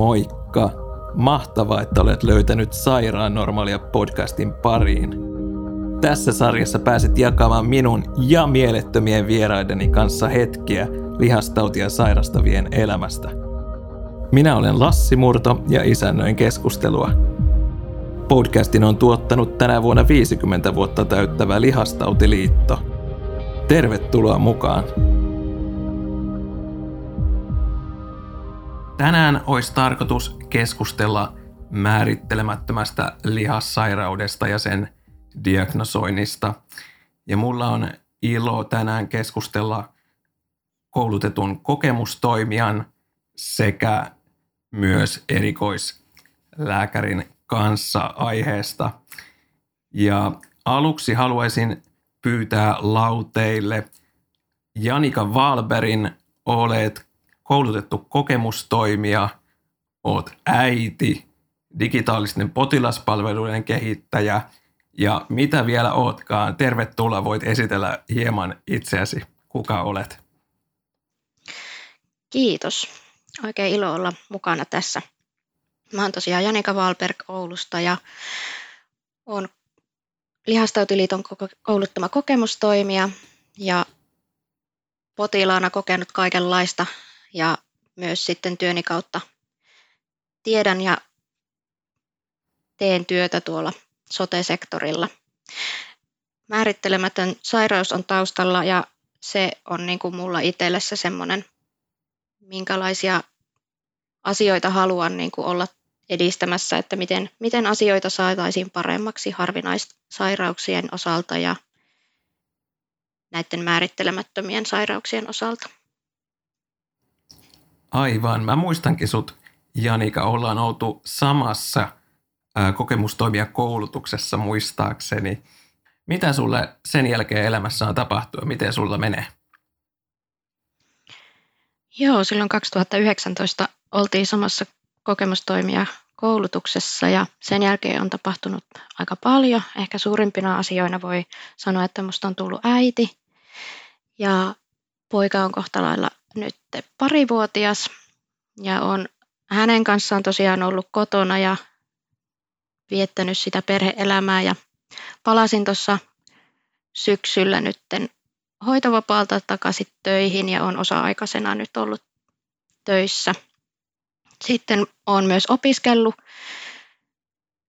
Moikka! Mahtavaa, että olet löytänyt Sairaan normaalia podcastin pariin. Tässä sarjassa pääset jakamaan minun ja mielettömien vieraideni kanssa hetkiä lihastautia sairastavien elämästä. Minä olen Lassi Murto ja isännöin keskustelua. Podcastin on tuottanut tänä vuonna 50 vuotta täyttävä Lihastautiliitto. Tervetuloa mukaan! Tänään olisi tarkoitus keskustella määrittelemättömästä lihassairaudesta ja sen diagnosoinnista. Ja mulla on ilo tänään keskustella koulutetun kokemustoimijan sekä myös erikoislääkärin kanssa aiheesta. Ja aluksi haluaisin pyytää lauteille Janika Valberin, olet koulutettu kokemustoimija, oot äiti, digitaalisten potilaspalveluiden kehittäjä ja mitä vielä ootkaan. Tervetuloa, voit esitellä hieman itseäsi. Kuka olet? Kiitos. Oikein ilo olla mukana tässä. Mä oon tosiaan Janika Valberg Oulusta ja olen Lihastautiliiton kouluttama kokemustoimija ja potilaana kokenut kaikenlaista ja myös sitten työni kautta tiedän ja teen työtä tuolla sote-sektorilla. Määrittelemätön sairaus on taustalla ja se on niin kuin mulla itsellessä semmoinen, minkälaisia asioita haluan niin kuin olla edistämässä, että miten, miten asioita saataisiin paremmaksi harvinaissairauksien osalta ja näiden määrittelemättömien sairauksien osalta. Aivan. Mä muistankin sut, Janika, ollaan oltu samassa kokemustoimia koulutuksessa muistaakseni. Mitä sulle sen jälkeen elämässä on tapahtunut? Miten sulla menee? Joo, silloin 2019 oltiin samassa kokemustoimia koulutuksessa ja sen jälkeen on tapahtunut aika paljon. Ehkä suurimpina asioina voi sanoa, että musta on tullut äiti ja poika on kohta lailla nyt parivuotias ja on hänen kanssaan tosiaan ollut kotona ja viettänyt sitä perheelämää ja palasin tuossa syksyllä nytten hoitovapaalta takaisin töihin ja on osa-aikaisena nyt ollut töissä. Sitten olen myös opiskellut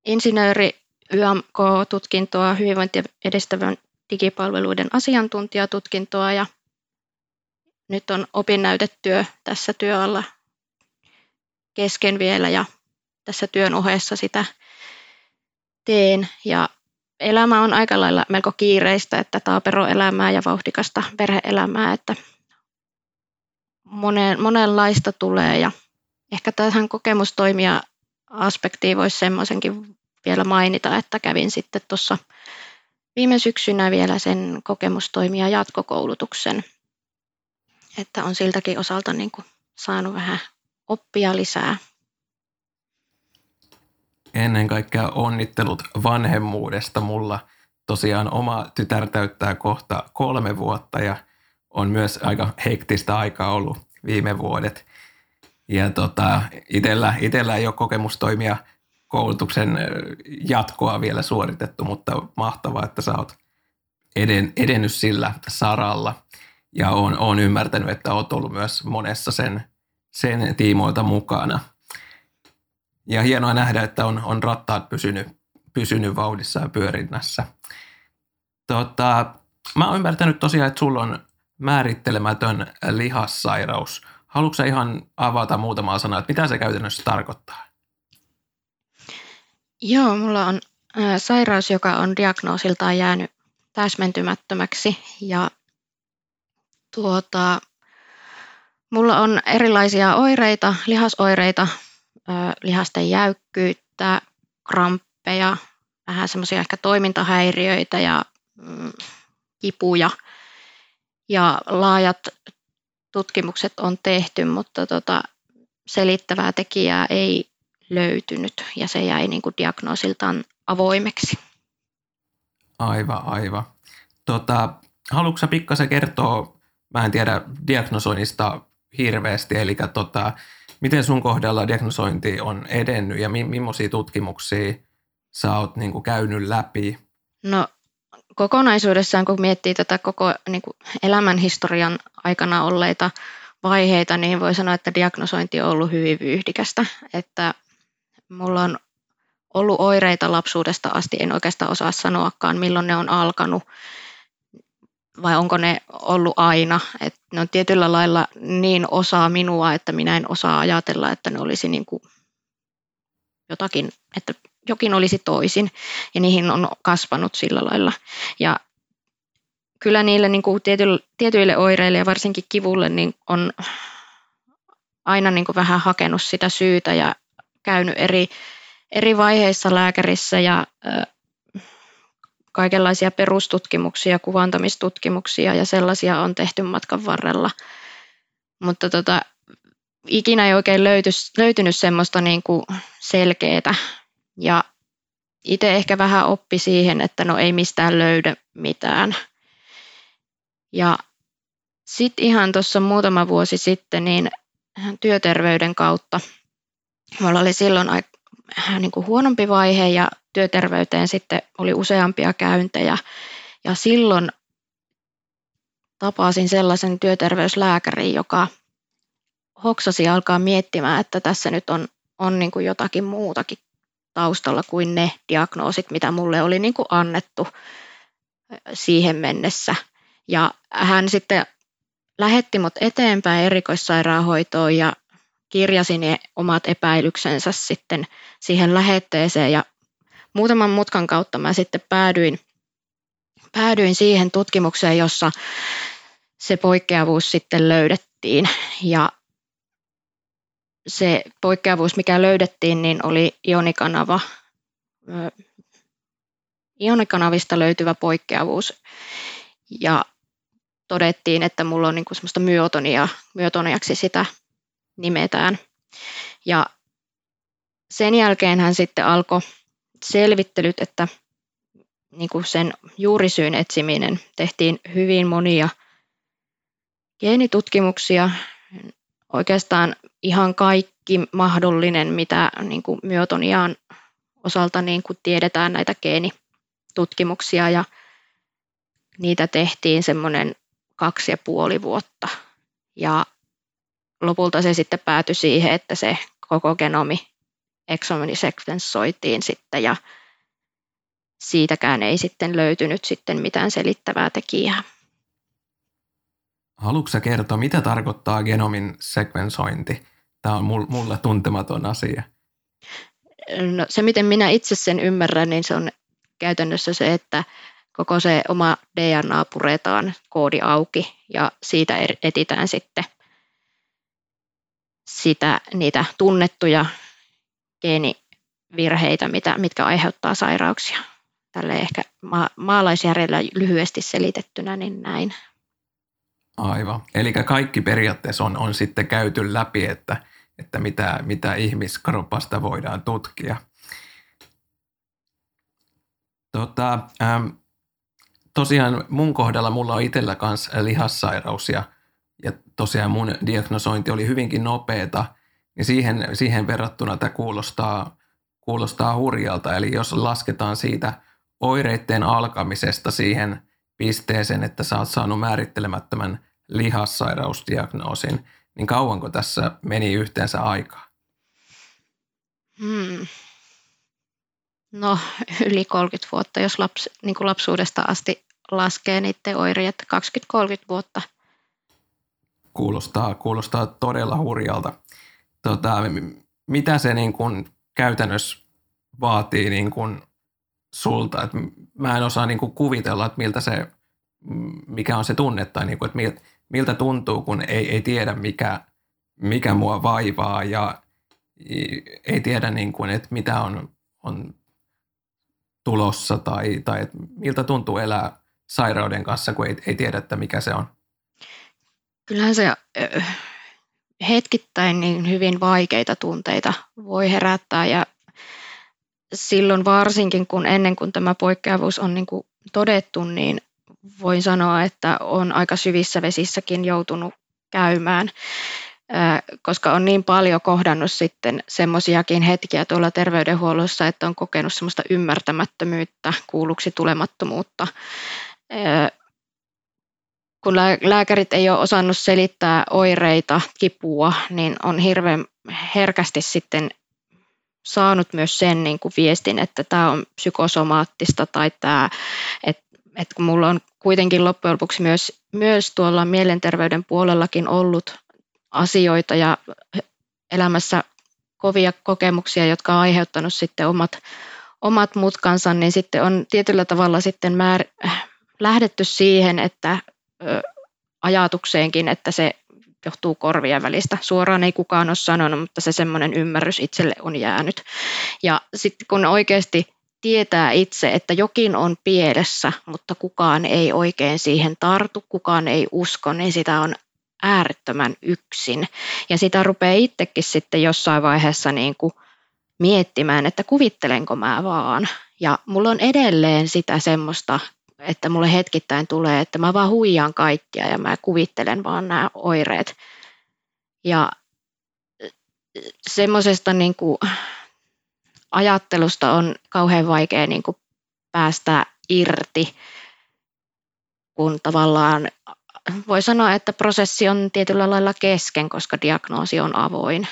insinööri YMK-tutkintoa, hyvinvointia edistävän digipalveluiden asiantuntijatutkintoa ja nyt on opinnäytetyö tässä työalla kesken vielä ja tässä työn ohessa sitä teen. Ja elämä on aika lailla melko kiireistä, että taaperoelämää ja vauhdikasta perheelämää, että monen, monenlaista tulee ja ehkä tähän kokemustoimia aspektiin voisi semmoisenkin vielä mainita, että kävin sitten tuossa viime syksynä vielä sen kokemustoimia jatkokoulutuksen että on siltäkin osalta niin kuin saanut vähän oppia lisää. Ennen kaikkea onnittelut vanhemmuudesta. Mulla tosiaan oma tytär täyttää kohta kolme vuotta ja on myös aika hektistä aikaa ollut viime vuodet. Ja tota, itellä, itellä ei ole kokemustoimia koulutuksen jatkoa vielä suoritettu, mutta mahtavaa, että sä oot eden, edennyt sillä saralla ja olen, olen ymmärtänyt, että olet ollut myös monessa sen, sen tiimoilta mukana. Ja hienoa nähdä, että on, on rattaat pysynyt, pysynyt vauhdissa ja pyörinnässä. Tota, mä oon ymmärtänyt tosiaan, että sulla on määrittelemätön lihassairaus. Haluatko ihan avata muutamaa sanaa, että mitä se käytännössä tarkoittaa? Joo, mulla on sairaus, joka on diagnoosiltaan jäänyt täsmentymättömäksi ja Tuota, mulla on erilaisia oireita, lihasoireita, lihasten jäykkyyttä, kramppeja, vähän semmoisia ehkä toimintahäiriöitä ja mm, kipuja. Ja laajat tutkimukset on tehty, mutta tota, selittävää tekijää ei löytynyt ja se jäi niin kuin diagnoosiltaan avoimeksi. Aivan, aivan. Tota, haluatko pikkasen kertoa mä en tiedä diagnosoinnista hirveästi, eli tota, Miten sun kohdalla diagnosointi on edennyt ja mi- millaisia tutkimuksia sä oot niin kuin käynyt läpi? No kokonaisuudessaan, kun miettii tätä koko niin kuin elämänhistorian aikana olleita vaiheita, niin voi sanoa, että diagnosointi on ollut hyvin vyyhdikästä. Että mulla on ollut oireita lapsuudesta asti, en oikeastaan osaa sanoakaan, milloin ne on alkanut vai onko ne ollut aina. Et ne on tietyllä lailla niin osaa minua, että minä en osaa ajatella, että ne olisi niin kuin jotakin, että jokin olisi toisin ja niihin on kasvanut sillä lailla. Ja kyllä niille niin kuin tietyille, tietyille oireille ja varsinkin kivulle niin on aina niin kuin vähän hakenut sitä syytä ja käynyt eri, eri vaiheissa lääkärissä ja kaikenlaisia perustutkimuksia, kuvantamistutkimuksia ja sellaisia on tehty matkan varrella. Mutta tota, ikinä ei oikein löyty, löytynyt semmoista niin kuin selkeää. Ja itse ehkä vähän oppi siihen, että no ei mistään löydä mitään. Ja sitten ihan tuossa muutama vuosi sitten niin työterveyden kautta, mulla oli silloin niin kuin huonompi vaihe ja työterveyteen sitten oli useampia käyntejä. Ja silloin tapasin sellaisen työterveyslääkärin, joka hoksasi alkaa miettimään, että tässä nyt on, on niin kuin jotakin muutakin taustalla kuin ne diagnoosit, mitä mulle oli niin kuin annettu siihen mennessä. Ja hän sitten lähetti mut eteenpäin erikoissairaanhoitoon ja kirjasi ne omat epäilyksensä sitten siihen lähetteeseen ja muutaman mutkan kautta mä sitten päädyin, päädyin siihen tutkimukseen, jossa se poikkeavuus sitten löydettiin ja se poikkeavuus, mikä löydettiin, niin oli ionikanava, ionikanavista löytyvä poikkeavuus. Ja todettiin, että mulla on niin kuin semmoista myotonia, myotoniaksi sitä nimetään. Ja sen jälkeen hän sitten alkoi selvittelyt, että niin kuin sen juurisyyn etsiminen tehtiin hyvin monia geenitutkimuksia, oikeastaan ihan kaikki mahdollinen, mitä niin kuin myotoniaan osalta niin kuin tiedetään näitä geenitutkimuksia ja niitä tehtiin semmoinen kaksi ja puoli vuotta. Ja lopulta se sitten päätyi siihen, että se koko genomi exominisekvenssoitiin sitten ja siitäkään ei sitten löytynyt sitten mitään selittävää tekijää. Haluatko kertoa, mitä tarkoittaa genomin sekvensointi? Tämä on mulle tuntematon asia. No, se, miten minä itse sen ymmärrän, niin se on käytännössä se, että koko se oma DNA puretaan koodi auki ja siitä er-, etitään sitten sitä, niitä tunnettuja geenivirheitä, mitä, mitkä aiheuttaa sairauksia. Tälle ehkä ma- maalaisjärjellä lyhyesti selitettynä, niin näin. Aivan. Eli kaikki periaatteessa on, on sitten käyty läpi, että, että mitä, mitä ihmiskropasta voidaan tutkia. Tota, ähm, tosiaan mun kohdalla mulla on itsellä myös lihassairaus ja, ja tosiaan mun diagnosointi oli hyvinkin nopeata, niin siihen, siihen verrattuna tämä kuulostaa, kuulostaa hurjalta. Eli jos lasketaan siitä oireiden alkamisesta siihen pisteeseen, että sä oot saanut määrittelemättömän lihassairausdiagnoosin, niin kauanko tässä meni yhteensä aikaa? Hmm. No yli 30 vuotta, jos laps, niin kuin lapsuudesta asti laskee niiden oireet, 20-30 vuotta. Kuulostaa, kuulostaa todella hurjalta. Tota, mitä se niin kuin käytännössä vaatii niin kuin sulta? Et mä en osaa niin kuin kuvitella, että miltä se, mikä on se tunne tai niin kuin, että miltä, tuntuu, kun ei, ei tiedä mikä, mikä mua vaivaa ja ei tiedä niin kuin, että mitä on, on tulossa tai, tai että miltä tuntuu elää sairauden kanssa, kun ei, ei tiedä, että mikä se on? Kyllähän se hetkittäin niin hyvin vaikeita tunteita voi herättää ja silloin varsinkin, kun ennen kuin tämä poikkeavuus on niin kuin todettu, niin voin sanoa, että on aika syvissä vesissäkin joutunut käymään. koska on niin paljon kohdannut sitten semmoisiakin hetkiä tuolla terveydenhuollossa, että on kokenut semmoista ymmärtämättömyyttä, kuulluksi tulemattomuutta. Kun lääkärit ei ole osannut selittää oireita, kipua, niin on hirveän herkästi sitten saanut myös sen niin kuin viestin, että tämä on psykosomaattista tai tämä, että, että kun mulla on kuitenkin loppujen lopuksi myös, myös tuolla mielenterveyden puolellakin ollut asioita ja elämässä kovia kokemuksia, jotka on aiheuttanut sitten omat, omat mutkansa, niin sitten on tietyllä tavalla sitten määr, lähdetty siihen, että ajatukseenkin, että se johtuu korvien välistä. Suoraan ei kukaan ole sanonut, mutta se semmoinen ymmärrys itselle on jäänyt. Ja sitten kun oikeasti tietää itse, että jokin on pielessä, mutta kukaan ei oikein siihen tartu, kukaan ei usko, niin sitä on äärettömän yksin. Ja sitä rupeaa itsekin sitten jossain vaiheessa niin kuin miettimään, että kuvittelenko mä vaan. Ja mulla on edelleen sitä semmoista, että mulle hetkittäin tulee, että mä vaan huijaan kaikkia ja mä kuvittelen vaan nämä oireet. Ja semmoisesta niin ajattelusta on kauhean vaikea niin kuin päästä irti, kun tavallaan voi sanoa, että prosessi on tietyllä lailla kesken, koska diagnoosi on avoin.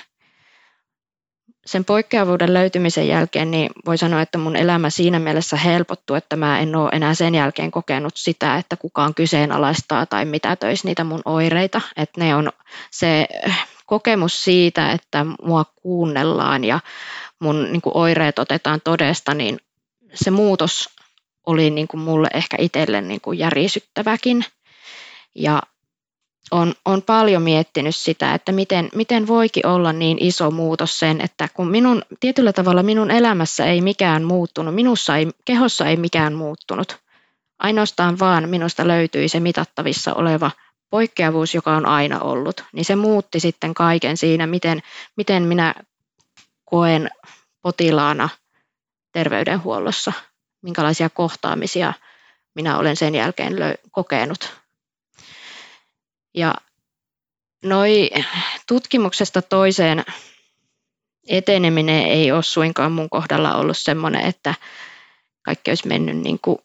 Sen poikkeavuuden löytymisen jälkeen niin voi sanoa, että mun elämä siinä mielessä helpottuu, että mä en ole enää sen jälkeen kokenut sitä, että kukaan kyseenalaistaa tai mitä töisi niitä mun oireita. Että ne on se kokemus siitä, että mua kuunnellaan ja mun niin kuin oireet otetaan todesta, niin se muutos oli niin kuin mulle ehkä itselle niin kuin järisyttäväkin. Ja on, on paljon miettinyt sitä, että miten, miten voikin olla niin iso muutos sen, että kun minun, tietyllä tavalla minun elämässä ei mikään muuttunut, minussa ei, kehossa ei mikään muuttunut. Ainoastaan vaan minusta löytyi se mitattavissa oleva poikkeavuus, joka on aina ollut, niin se muutti sitten kaiken siinä, miten, miten minä koen potilaana terveydenhuollossa, minkälaisia kohtaamisia minä olen sen jälkeen kokenut. Ja noi tutkimuksesta toiseen eteneminen ei ole suinkaan mun kohdalla ollut semmoinen, että kaikki olisi mennyt niin kuin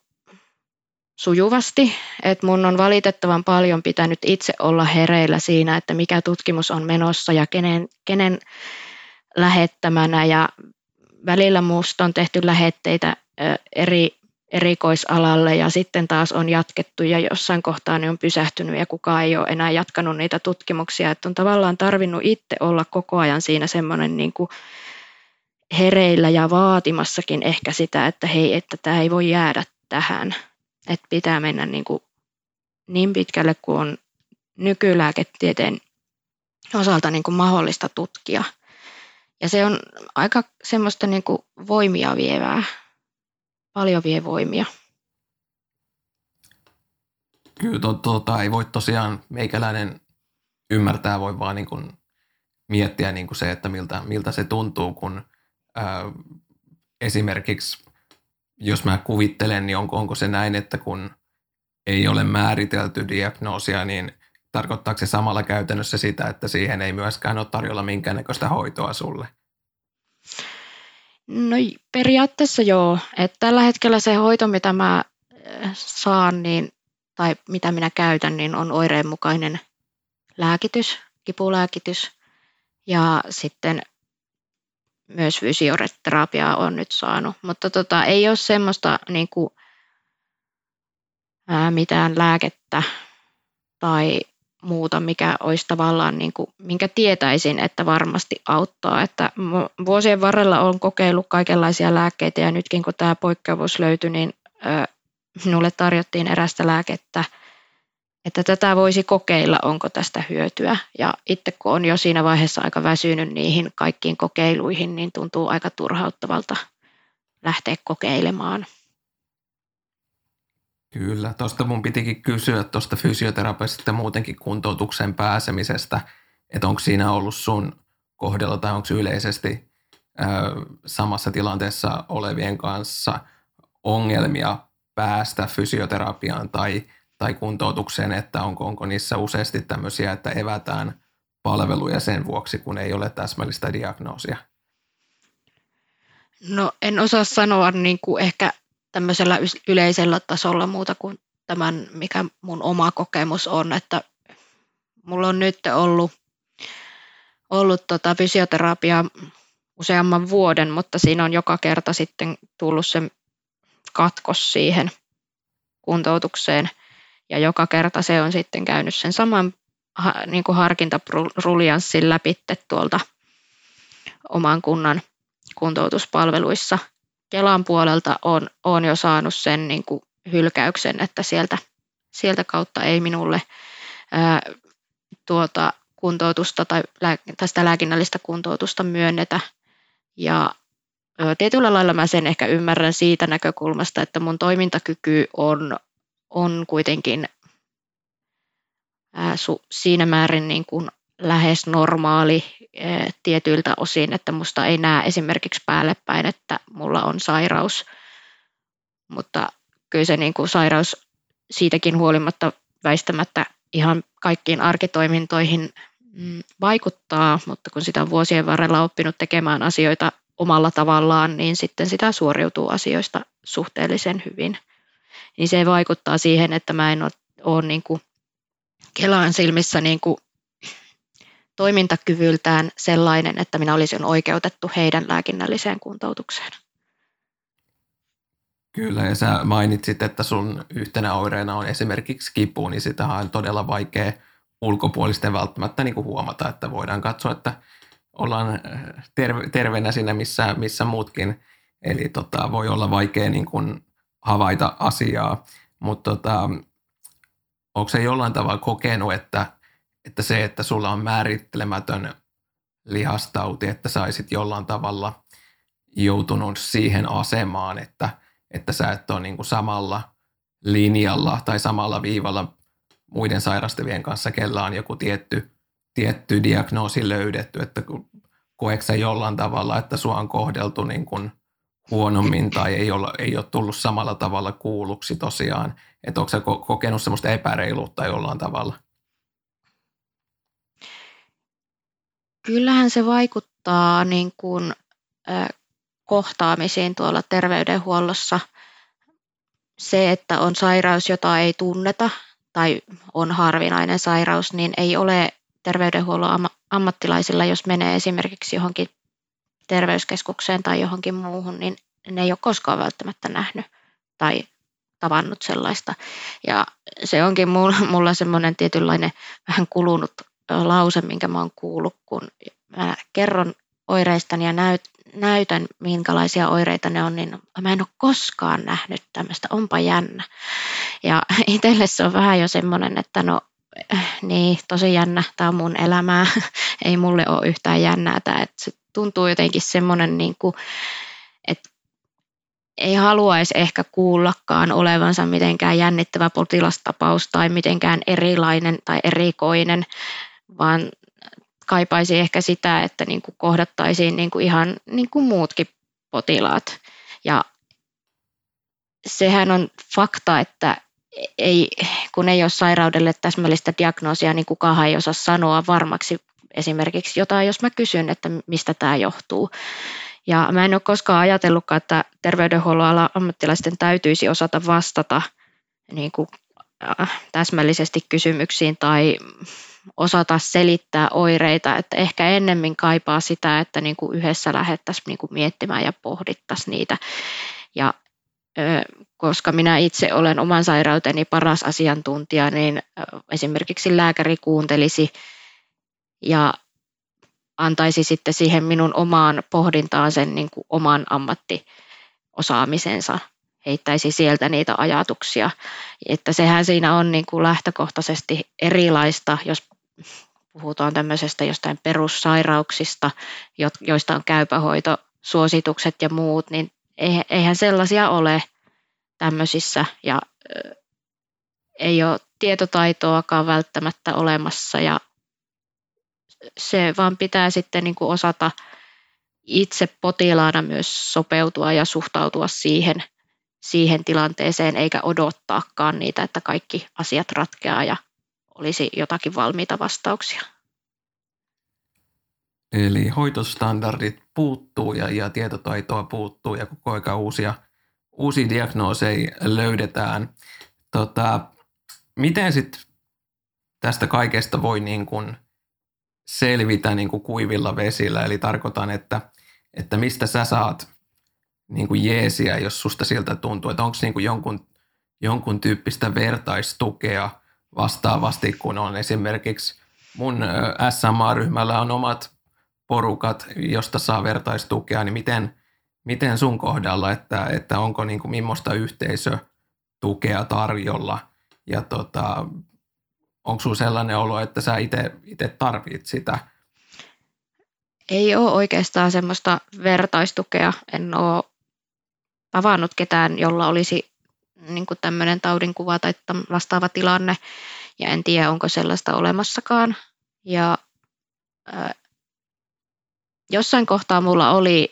sujuvasti. Et mun on valitettavan paljon pitänyt itse olla hereillä siinä, että mikä tutkimus on menossa ja kenen, kenen lähettämänä. Ja välillä muusta on tehty lähetteitä eri erikoisalalle ja sitten taas on jatkettu ja jossain kohtaa ne on pysähtynyt ja kukaan ei ole enää jatkanut niitä tutkimuksia. Että on tavallaan tarvinnut itse olla koko ajan siinä semmoinen niin kuin hereillä ja vaatimassakin ehkä sitä, että hei, että tämä ei voi jäädä tähän. Että pitää mennä niin, kuin niin pitkälle kuin on nykylääketieteen osalta niin kuin mahdollista tutkia. Ja se on aika semmoista niin kuin voimia vievää paljon vie voimia. Kyllä to, tota, ei voi tosiaan meikäläinen ymmärtää, voi vaan niin kuin miettiä niin kuin se, että miltä, miltä se tuntuu, kun ää, esimerkiksi jos mä kuvittelen, niin onko, onko se näin, että kun ei ole määritelty diagnoosia, niin tarkoittaako se samalla käytännössä sitä, että siihen ei myöskään ole tarjolla minkäännäköistä hoitoa sulle? No periaatteessa joo. että tällä hetkellä se hoito, mitä mä äh, saan niin, tai mitä minä käytän, niin on oireenmukainen lääkitys, kipulääkitys ja sitten myös fysioterapiaa on nyt saanut. Mutta tota, ei ole semmoista niin kuin, ää, mitään lääkettä tai muuta, mikä olisi tavallaan, niin kuin, minkä tietäisin, että varmasti auttaa. Että vuosien varrella olen kokeillut kaikenlaisia lääkkeitä ja nytkin kun tämä poikkeavuus löytyi, niin minulle tarjottiin erästä lääkettä, että tätä voisi kokeilla, onko tästä hyötyä. Ja itse kun on jo siinä vaiheessa aika väsynyt niihin kaikkiin kokeiluihin, niin tuntuu aika turhauttavalta lähteä kokeilemaan. Kyllä, tuosta mun pitikin kysyä tuosta fysioterapeutista muutenkin kuntoutukseen pääsemisestä, että onko siinä ollut sun kohdalla tai onko yleisesti ö, samassa tilanteessa olevien kanssa ongelmia päästä fysioterapiaan tai, tai kuntoutukseen, että onko, onko niissä useasti tämmöisiä, että evätään palveluja sen vuoksi, kun ei ole täsmällistä diagnoosia? No en osaa sanoa niin kuin ehkä tämmöisellä yleisellä tasolla muuta kuin tämän, mikä mun oma kokemus on, että mulla on nyt ollut, ollut tota fysioterapia useamman vuoden, mutta siinä on joka kerta sitten tullut se katkos siihen kuntoutukseen. Ja joka kerta se on sitten käynyt sen saman niin kuin harkintaruljanssin läpi tuolta oman kunnan kuntoutuspalveluissa. Kelan puolelta on, on jo saanut sen niin kuin hylkäyksen, että sieltä, sieltä kautta ei minulle ää, tuota kuntoutusta tai tästä lääkinnällistä kuntoutusta myönnetä. Ja tietyllä lailla mä sen ehkä ymmärrän siitä näkökulmasta, että mun toimintakyky on, on kuitenkin ää, su, siinä määrin niin kuin lähes normaali ää, tietyiltä osin, että musta ei näe esimerkiksi päälle päin, että mulla on sairaus, mutta kyllä se niin kuin sairaus siitäkin huolimatta väistämättä ihan kaikkiin arkitoimintoihin mm, vaikuttaa, mutta kun sitä on vuosien varrella oppinut tekemään asioita omalla tavallaan, niin sitten sitä suoriutuu asioista suhteellisen hyvin. Niin se vaikuttaa siihen, että mä en ole, ole niin kuin Kelan silmissä niin kuin toimintakyvyltään sellainen, että minä olisin oikeutettu heidän lääkinnälliseen kuntoutukseen. Kyllä, ja sä mainitsit, että sun yhtenä oireena on esimerkiksi kipu, niin sitä on todella vaikea ulkopuolisten välttämättä niin kuin huomata, että voidaan katsoa, että ollaan äh, terve, terveenä siinä, missä, missä muutkin. Eli tota, voi olla vaikea niin kuin havaita asiaa, mutta tota, onko se jollain tavalla kokenut, että, että se, että sulla on määrittelemätön lihastauti, että saisit jollain tavalla joutunut siihen asemaan, että – että sä et ole niin kuin samalla linjalla tai samalla viivalla muiden sairastavien kanssa, kellä on joku tietty, tietty diagnoosi löydetty, että koetko sä jollain tavalla, että sua on kohdeltu niin kuin huonommin tai ei ole, ei ole tullut samalla tavalla kuulluksi tosiaan, että onko sä kokenut semmoista epäreiluutta jollain tavalla? Kyllähän se vaikuttaa niin kuin, kohtaamisiin tuolla terveydenhuollossa. Se, että on sairaus, jota ei tunneta tai on harvinainen sairaus, niin ei ole terveydenhuollon ammattilaisilla, jos menee esimerkiksi johonkin terveyskeskukseen tai johonkin muuhun, niin ne ei ole koskaan välttämättä nähnyt tai tavannut sellaista. Ja se onkin mulla semmoinen tietynlainen vähän kulunut lause, minkä mä oon kuullut, kun mä kerron oireistani ja näyt, näytän, minkälaisia oireita ne on, niin mä en ole koskaan nähnyt tämmöistä, onpa jännä. Ja itselle se on vähän jo semmoinen, että no niin, tosi jännä, tämä on mun elämää, ei mulle ole yhtään jännää tämä, että se tuntuu jotenkin semmoinen, niin kuin, että ei haluaisi ehkä kuullakaan olevansa mitenkään jännittävä potilastapaus tai mitenkään erilainen tai erikoinen, vaan kaipaisi ehkä sitä, että niin kuin kohdattaisiin niin kuin ihan niin kuin muutkin potilaat. Ja sehän on fakta, että ei, kun ei ole sairaudelle täsmällistä diagnoosia, niin kukaan ei osaa sanoa varmaksi esimerkiksi jotain, jos mä kysyn, että mistä tämä johtuu. Ja mä en ole koskaan ajatellutkaan, että terveydenhuollon ammattilaisten täytyisi osata vastata niin kuin, äh, täsmällisesti kysymyksiin tai osata selittää oireita, että ehkä ennemmin kaipaa sitä, että niin kuin yhdessä lähdettäisiin niin kuin miettimään ja pohdittaisiin niitä. Ja koska minä itse olen oman sairauteni paras asiantuntija, niin esimerkiksi lääkäri kuuntelisi ja antaisi sitten siihen minun omaan pohdintaan sen niin kuin oman ammattiosaamisensa, heittäisi sieltä niitä ajatuksia. Että sehän siinä on niin kuin lähtökohtaisesti erilaista, jos puhutaan tämmöisestä jostain perussairauksista, joista on käypähoito, suositukset ja muut, niin eihän sellaisia ole tämmöisissä ja ei ole tietotaitoakaan välttämättä olemassa ja se vaan pitää sitten niin kuin osata itse potilaana myös sopeutua ja suhtautua siihen, siihen tilanteeseen eikä odottaakaan niitä, että kaikki asiat ratkeaa ja olisi jotakin valmiita vastauksia. Eli hoitostandardit puuttuu ja, ja tietotaitoa puuttuu ja koko ajan uusia, uusia diagnooseja löydetään. Tota, miten sitten tästä kaikesta voi niin kuin selvitä niin kuin kuivilla vesillä? Eli tarkoitan, että, että mistä sä saat niin kuin jeesiä, jos susta siltä tuntuu, että onko niin jonkun, jonkun tyyppistä vertaistukea vastaavasti, kun on esimerkiksi mun SMA-ryhmällä on omat porukat, josta saa vertaistukea, niin miten, miten sun kohdalla, että, että onko niin kuin millaista yhteisötukea tarjolla ja tota, onko sulla sellainen olo, että sä itse tarvit sitä? Ei ole oikeastaan semmoista vertaistukea. En ole tavannut ketään, jolla olisi niin tämmöinen taudinkuva tai vastaava tilanne, ja en tiedä, onko sellaista olemassakaan. Ja jossain kohtaa mulla oli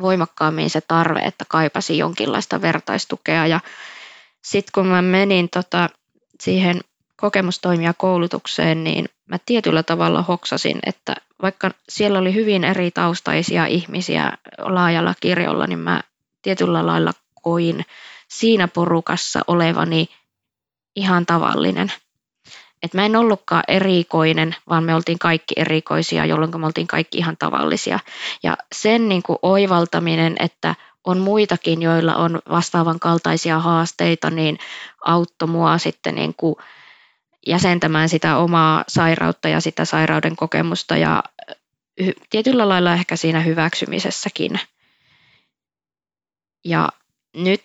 voimakkaammin se tarve, että kaipasi jonkinlaista vertaistukea ja sitten kun mä menin tota, siihen kokemustoimijakoulutukseen, niin mä tietyllä tavalla hoksasin, että vaikka siellä oli hyvin eri taustaisia ihmisiä laajalla kirjolla, niin mä tietyllä lailla koin siinä porukassa olevani ihan tavallinen – et mä en ollutkaan erikoinen, vaan me oltiin kaikki erikoisia, jolloin me oltiin kaikki ihan tavallisia. Ja sen niin kuin oivaltaminen, että on muitakin, joilla on vastaavan kaltaisia haasteita, niin auttoi mua sitten niin kuin jäsentämään sitä omaa sairautta ja sitä sairauden kokemusta ja tietyllä lailla ehkä siinä hyväksymisessäkin. Ja nyt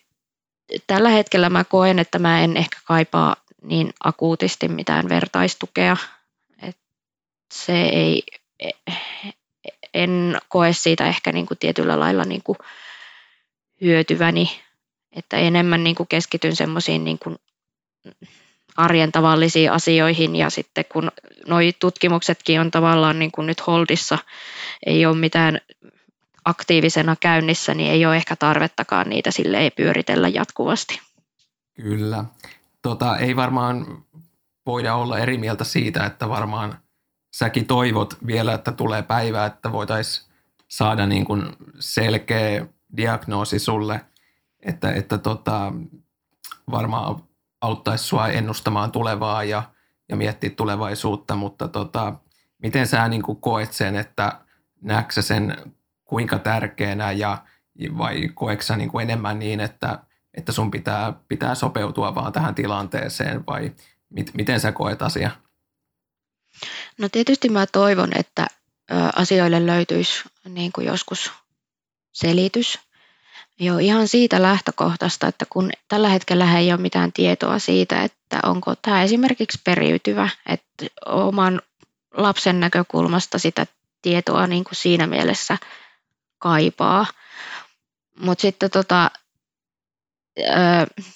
tällä hetkellä mä koen, että mä en ehkä kaipaa niin akuutisti mitään vertaistukea. Et se ei, en koe siitä ehkä niin kuin tietyllä lailla niin kuin hyötyväni, että enemmän niin kuin keskityn semmoisiin niin kuin arjen tavallisiin asioihin ja sitten kun nuo tutkimuksetkin on tavallaan niin kuin nyt holdissa, ei ole mitään aktiivisena käynnissä, niin ei ole ehkä tarvettakaan niitä sille ei pyöritellä jatkuvasti. Kyllä tota, ei varmaan voida olla eri mieltä siitä, että varmaan säkin toivot vielä, että tulee päivä, että voitaisiin saada niin kuin selkeä diagnoosi sulle, että, että tota, varmaan auttaisi sua ennustamaan tulevaa ja, ja miettiä tulevaisuutta, mutta tota, miten sä niin kuin koet sen, että näetkö sen kuinka tärkeänä ja vai koetko sä niin kuin enemmän niin, että – että sun pitää, pitää sopeutua vaan tähän tilanteeseen vai mit, miten sä koet asia? No tietysti mä toivon, että asioille löytyisi niin kuin joskus selitys. Jo ihan siitä lähtökohtasta, että kun tällä hetkellä ei ole mitään tietoa siitä, että onko tämä esimerkiksi periytyvä, että oman lapsen näkökulmasta sitä tietoa niin kuin siinä mielessä kaipaa. Mutta sitten tota,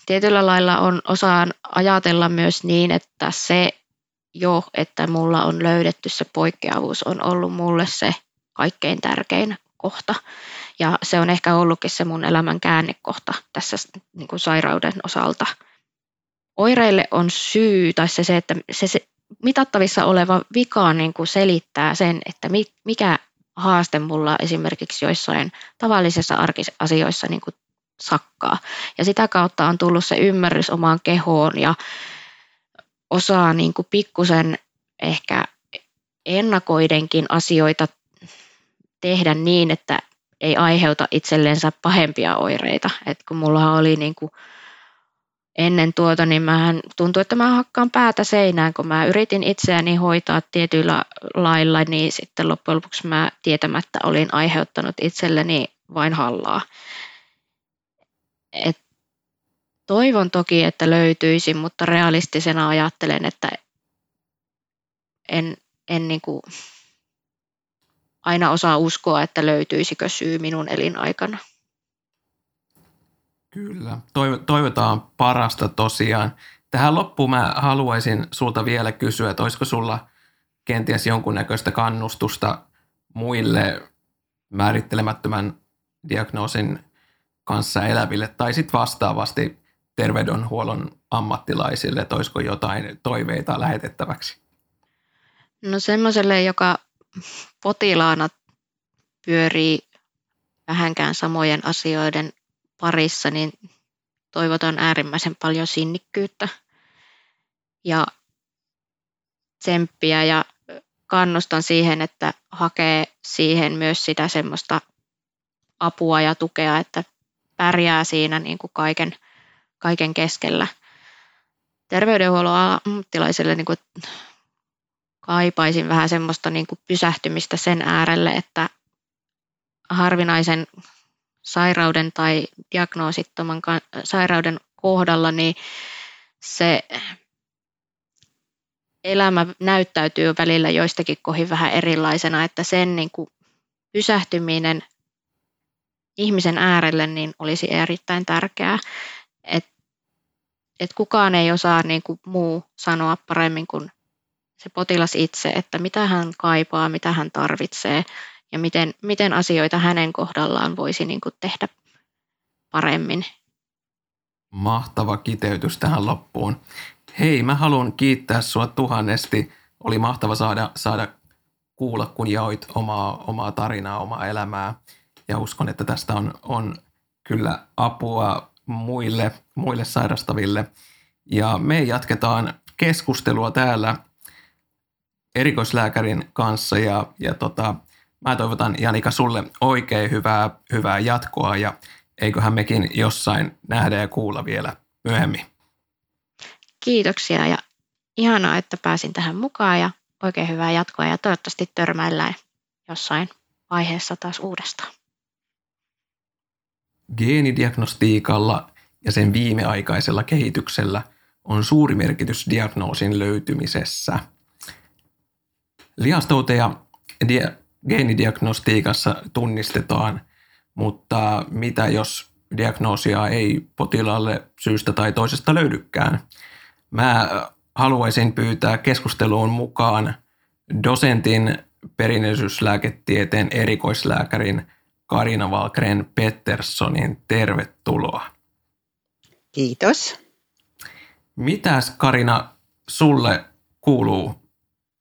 tietyllä lailla on osaan ajatella myös niin, että se jo, että mulla on löydetty se poikkeavuus, on ollut mulle se kaikkein tärkein kohta. Ja se on ehkä ollutkin se mun elämän käännekohta tässä niin kuin sairauden osalta. Oireille on syy, tai se, se että se, se mitattavissa oleva vika niin kuin selittää sen, että mikä haaste mulla esimerkiksi joissain tavallisissa arkisasioissa niin kuin sakkaa. Ja sitä kautta on tullut se ymmärrys omaan kehoon ja osaa niin kuin pikkusen ehkä ennakoidenkin asioita tehdä niin, että ei aiheuta itsellensä pahempia oireita. Et kun mulla oli niin kuin ennen tuota, niin mähän tuntui, että mä hakkaan päätä seinään, kun mä yritin itseäni hoitaa tietyillä lailla, niin sitten loppujen lopuksi mä tietämättä olin aiheuttanut itselleni vain hallaa. Et toivon toki, että löytyisi, mutta realistisena ajattelen, että en, en niin kuin aina osaa uskoa, että löytyisikö syy minun elinaikana. Kyllä. Toivotaan parasta tosiaan. Tähän loppuun mä haluaisin sulta vielä kysyä, että olisiko sulla kenties jonkunnäköistä kannustusta muille määrittelemättömän diagnoosin kanssa eläville tai sitten vastaavasti terveydenhuollon ammattilaisille, että olisiko jotain toiveita lähetettäväksi? No semmoiselle, joka potilaana pyörii vähänkään samojen asioiden parissa, niin toivotan äärimmäisen paljon sinnikkyyttä ja tsemppiä ja kannustan siihen, että hakee siihen myös sitä semmoista apua ja tukea, että pärjää siinä niin kuin kaiken, kaiken keskellä. Terveydenhuollon ammattilaisille niin kuin kaipaisin vähän semmoista niin kuin pysähtymistä sen äärelle, että harvinaisen sairauden tai diagnoosittoman sairauden kohdalla, niin se elämä näyttäytyy välillä joistakin kohin vähän erilaisena, että sen niin kuin pysähtyminen ihmisen äärelle niin olisi erittäin tärkeää, että et kukaan ei osaa niin kuin muu sanoa paremmin kuin se potilas itse, että mitä hän kaipaa, mitä hän tarvitsee ja miten, miten asioita hänen kohdallaan voisi niin kuin tehdä paremmin. Mahtava kiteytys tähän loppuun. Hei, mä haluan kiittää sua tuhannesti. Oli mahtava saada, saada kuulla, kun jaoit omaa, omaa tarinaa, omaa elämää. Ja uskon, että tästä on, on kyllä apua muille, muille sairastaville. Ja me jatketaan keskustelua täällä erikoislääkärin kanssa ja, ja tota, mä toivotan Janika sulle oikein hyvää, hyvää jatkoa ja eiköhän mekin jossain nähdä ja kuulla vielä myöhemmin. Kiitoksia ja ihanaa, että pääsin tähän mukaan ja oikein hyvää jatkoa ja toivottavasti törmäillään jossain vaiheessa taas uudestaan. Geenidiagnostiikalla ja sen viimeaikaisella kehityksellä on suuri merkitys diagnoosin löytymisessä. Lihastouteja dia- geenidiagnostiikassa tunnistetaan, mutta mitä jos diagnoosia ei potilaalle syystä tai toisesta löydykään? Mä haluaisin pyytää keskusteluun mukaan dosentin perinnöllisyyslääketieteen erikoislääkärin Karina Valkren Petterssonin. Tervetuloa. Kiitos. Mitäs Karina sulle kuuluu?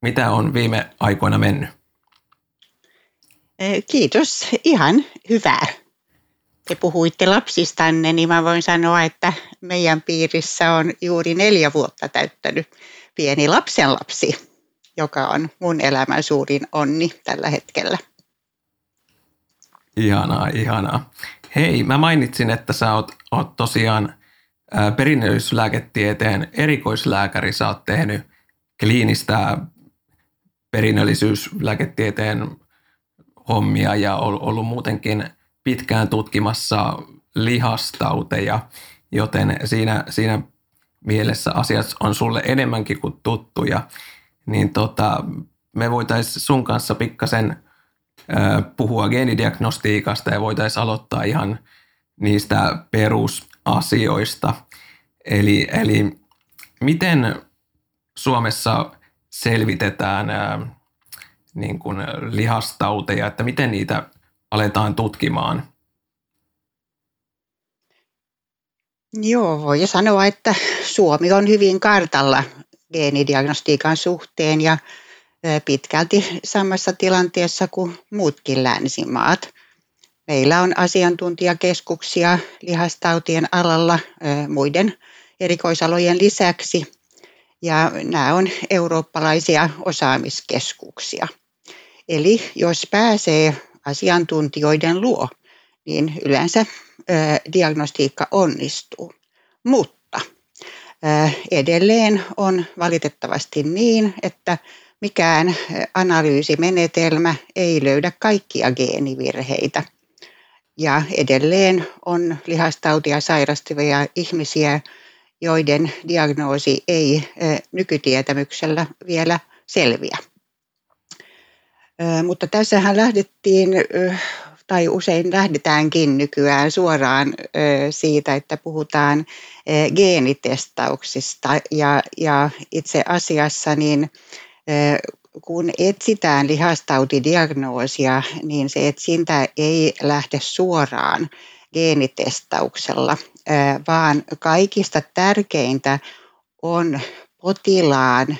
Mitä on viime aikoina mennyt? Kiitos. Ihan hyvää te puhuitte lapsistanne, niin mä voin sanoa, että meidän piirissä on juuri neljä vuotta täyttänyt pieni lapsenlapsi, joka on mun elämän suurin onni tällä hetkellä. Ihanaa, ihanaa. Hei, mä mainitsin, että sä oot, oot tosiaan perinnöllisyyslääketieteen erikoislääkäri. Sä oot tehnyt kliinistä perinnöllisyyslääketieteen hommia ja ollut muutenkin – pitkään tutkimassa lihastauteja, joten siinä, siinä mielessä asiat on sulle enemmänkin kuin tuttuja. Niin tota, me voitaisiin sun kanssa pikkasen puhua geenidiagnostiikasta ja voitaisiin aloittaa ihan niistä perusasioista. Eli, eli miten Suomessa selvitetään ää, niin kuin lihastauteja, että miten niitä aletaan tutkimaan? Joo, voi sanoa, että Suomi on hyvin kartalla geenidiagnostiikan suhteen ja pitkälti samassa tilanteessa kuin muutkin länsimaat. Meillä on asiantuntijakeskuksia lihastautien alalla muiden erikoisalojen lisäksi ja nämä on eurooppalaisia osaamiskeskuksia. Eli jos pääsee asiantuntijoiden luo, niin yleensä diagnostiikka onnistuu. Mutta edelleen on valitettavasti niin, että mikään analyysimenetelmä ei löydä kaikkia geenivirheitä. Ja edelleen on lihastautia sairastavia ihmisiä, joiden diagnoosi ei nykytietämyksellä vielä selviä. Mutta tässähän lähdettiin, tai usein lähdetäänkin nykyään suoraan siitä, että puhutaan geenitestauksista. Ja, ja itse asiassa niin kun etsitään lihastautidiagnoosia, niin se etsintä ei lähde suoraan geenitestauksella, vaan kaikista tärkeintä on potilaan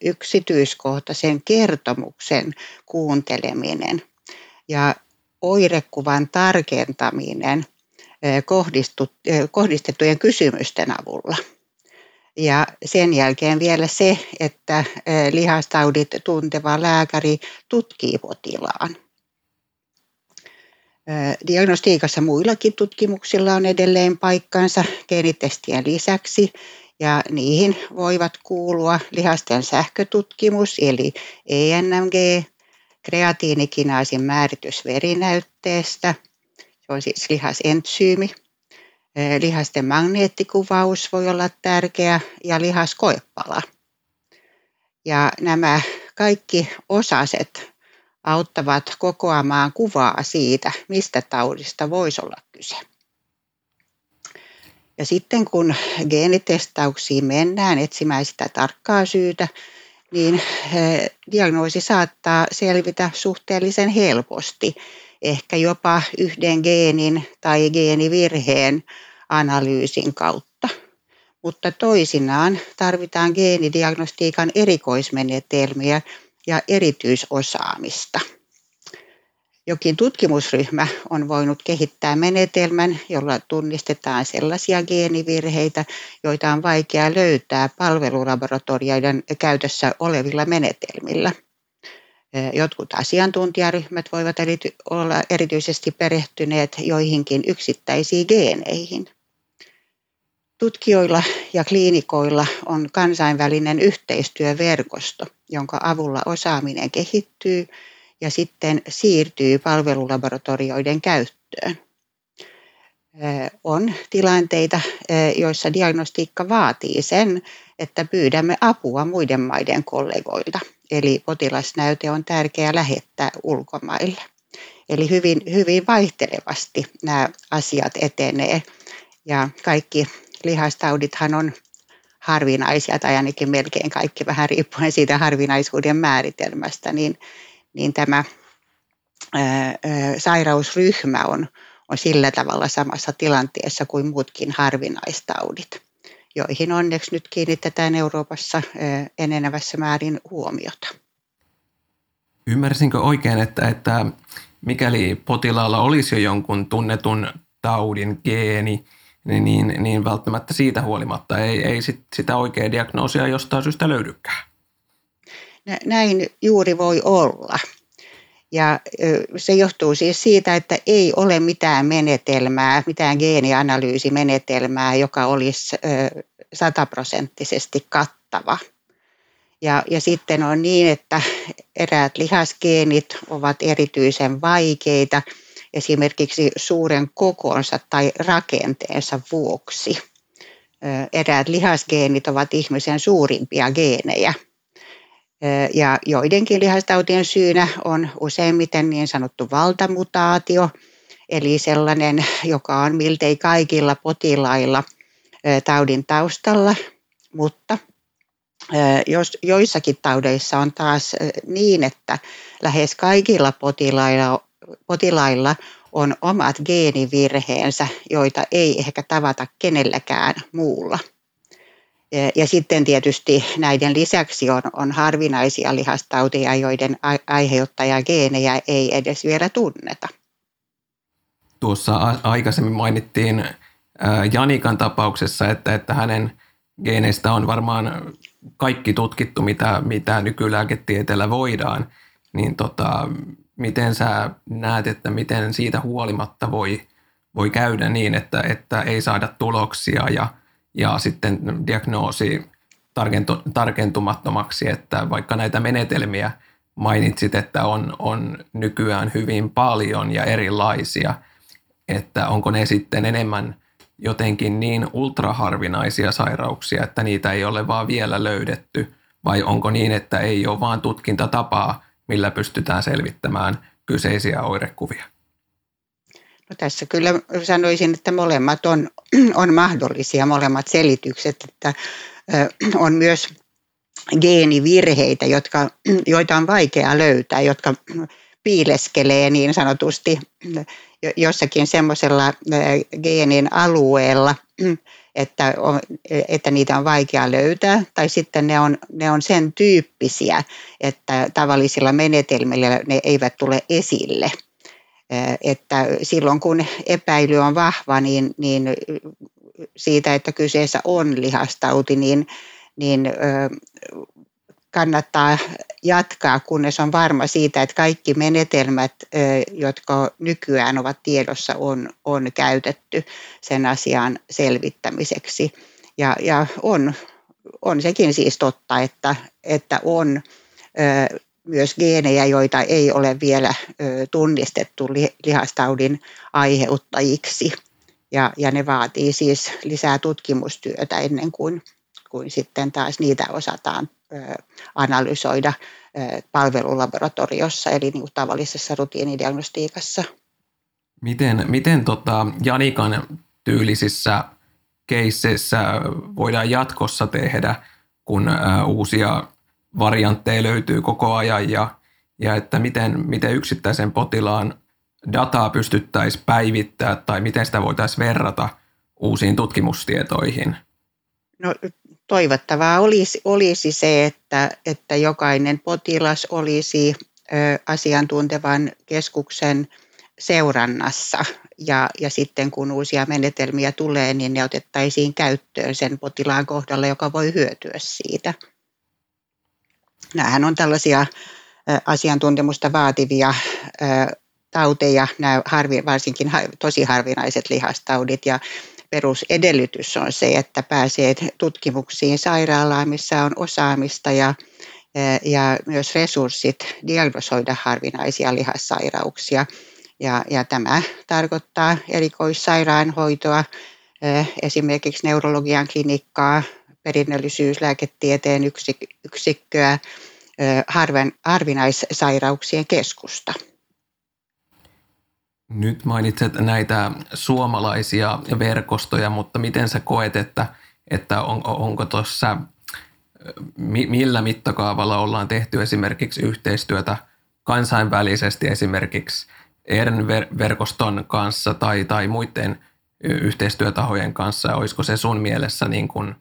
yksityiskohtaisen kertomuksen kuunteleminen ja oirekuvan tarkentaminen kohdistettujen kysymysten avulla. Ja sen jälkeen vielä se, että lihastaudit tunteva lääkäri tutkii potilaan. Diagnostiikassa muillakin tutkimuksilla on edelleen paikkansa geenitestien lisäksi ja niihin voivat kuulua lihasten sähkötutkimus eli ENMG, kreatiinikinaasin määritys verinäytteestä, se on siis lihasensyymi, lihasten magneettikuvaus voi olla tärkeä ja lihaskoepala. Ja nämä kaikki osaset auttavat kokoamaan kuvaa siitä, mistä taudista voisi olla kyse. Ja sitten kun geenitestauksiin mennään etsimään sitä tarkkaa syytä, niin diagnoosi saattaa selvitä suhteellisen helposti, ehkä jopa yhden geenin tai geenivirheen analyysin kautta. Mutta toisinaan tarvitaan geenidiagnostiikan erikoismenetelmiä ja erityisosaamista. Jokin tutkimusryhmä on voinut kehittää menetelmän, jolla tunnistetaan sellaisia geenivirheitä, joita on vaikea löytää palvelulaboratorioiden käytössä olevilla menetelmillä. Jotkut asiantuntijaryhmät voivat olla erityisesti perehtyneet joihinkin yksittäisiin geeneihin. Tutkijoilla ja kliinikoilla on kansainvälinen yhteistyöverkosto, jonka avulla osaaminen kehittyy ja sitten siirtyy palvelulaboratorioiden käyttöön. On tilanteita, joissa diagnostiikka vaatii sen, että pyydämme apua muiden maiden kollegoilta. Eli potilasnäyte on tärkeää lähettää ulkomaille. Eli hyvin, hyvin vaihtelevasti nämä asiat etenee. Ja kaikki lihastaudithan on harvinaisia, tai ainakin melkein kaikki vähän riippuen siitä harvinaisuuden määritelmästä, niin, niin tämä sairausryhmä on, on sillä tavalla samassa tilanteessa kuin muutkin harvinaistaudit, joihin onneksi nyt kiinnitetään Euroopassa enenevässä määrin huomiota. Ymmärsinkö oikein, että, että mikäli potilaalla olisi jo jonkun tunnetun taudin geeni, niin, niin, niin välttämättä siitä huolimatta ei, ei sit sitä oikeaa diagnoosia jostain syystä löydykään. Näin juuri voi olla. Ja se johtuu siis siitä, että ei ole mitään menetelmää, mitään geenianalyysimenetelmää, joka olisi sataprosenttisesti kattava. Ja, ja sitten on niin, että eräät lihasgeenit ovat erityisen vaikeita – esimerkiksi suuren kokonsa tai rakenteensa vuoksi. Eräät lihasgeenit ovat ihmisen suurimpia geenejä. Ja joidenkin lihastautien syynä on useimmiten niin sanottu valtamutaatio, eli sellainen, joka on miltei kaikilla potilailla taudin taustalla, mutta jos joissakin taudeissa on taas niin, että lähes kaikilla potilailla potilailla on omat geenivirheensä, joita ei ehkä tavata kenelläkään muulla. Ja sitten tietysti näiden lisäksi on, on harvinaisia lihastauteja, joiden geenejä ei edes vielä tunneta. Tuossa aikaisemmin mainittiin Janikan tapauksessa, että, että hänen geeneistä on varmaan kaikki tutkittu, mitä, mitä nykylääketieteellä voidaan. Niin tota, miten sä näet, että miten siitä huolimatta voi, voi käydä niin, että, että ei saada tuloksia ja, ja sitten diagnoosi tarkentu, tarkentumattomaksi, että vaikka näitä menetelmiä mainitsit, että on, on nykyään hyvin paljon ja erilaisia, että onko ne sitten enemmän jotenkin niin ultraharvinaisia sairauksia, että niitä ei ole vaan vielä löydetty, vai onko niin, että ei ole vaan tutkintatapaa millä pystytään selvittämään kyseisiä oirekuvia? No tässä kyllä sanoisin, että molemmat on, on mahdollisia, molemmat selitykset, että on myös geenivirheitä, jotka, joita on vaikea löytää, jotka piileskelee niin sanotusti jossakin semmoisella geenin alueella, että, on, että niitä on vaikea löytää, tai sitten ne on, ne on sen tyyppisiä, että tavallisilla menetelmillä ne eivät tule esille. Että silloin kun epäily on vahva, niin, niin siitä, että kyseessä on lihastauti, niin, niin kannattaa jatkaa, kunnes on varma siitä, että kaikki menetelmät, jotka nykyään ovat tiedossa, on, on käytetty sen asian selvittämiseksi. Ja, ja on, on sekin siis totta, että, että on myös geenejä, joita ei ole vielä tunnistettu lihastaudin aiheuttajiksi. Ja, ja ne vaatii siis lisää tutkimustyötä ennen kuin, kuin sitten taas niitä osataan analysoida palvelulaboratoriossa, eli niin kuin tavallisessa rutiinidiagnostiikassa. Miten, miten tota Janikan tyylisissä keisseissä voidaan jatkossa tehdä, kun uusia variantteja löytyy koko ajan ja, ja että miten, miten yksittäisen potilaan dataa pystyttäisiin päivittämään tai miten sitä voitaisiin verrata uusiin tutkimustietoihin? No toivottavaa olisi, olisi se, että, että jokainen potilas olisi asiantuntevan keskuksen seurannassa ja, ja sitten kun uusia menetelmiä tulee, niin ne otettaisiin käyttöön sen potilaan kohdalla, joka voi hyötyä siitä. Nämähän on tällaisia asiantuntemusta vaativia tauteja, nämä harvi, varsinkin tosi harvinaiset lihastaudit ja perusedellytys on se, että pääsee tutkimuksiin sairaalaan, missä on osaamista ja, ja myös resurssit diagnosoida harvinaisia lihassairauksia. Ja, ja tämä tarkoittaa erikoissairaanhoitoa, esimerkiksi neurologian klinikkaa, perinnöllisyyslääketieteen yksikköä, harvinaissairauksien keskusta. Nyt mainitset näitä suomalaisia verkostoja, mutta miten sä koet, että, että on, onko tuossa, millä mittakaavalla ollaan tehty esimerkiksi yhteistyötä kansainvälisesti esimerkiksi ERN-verkoston kanssa tai, tai muiden yhteistyötahojen kanssa? Olisiko se sun mielessä niin kuin,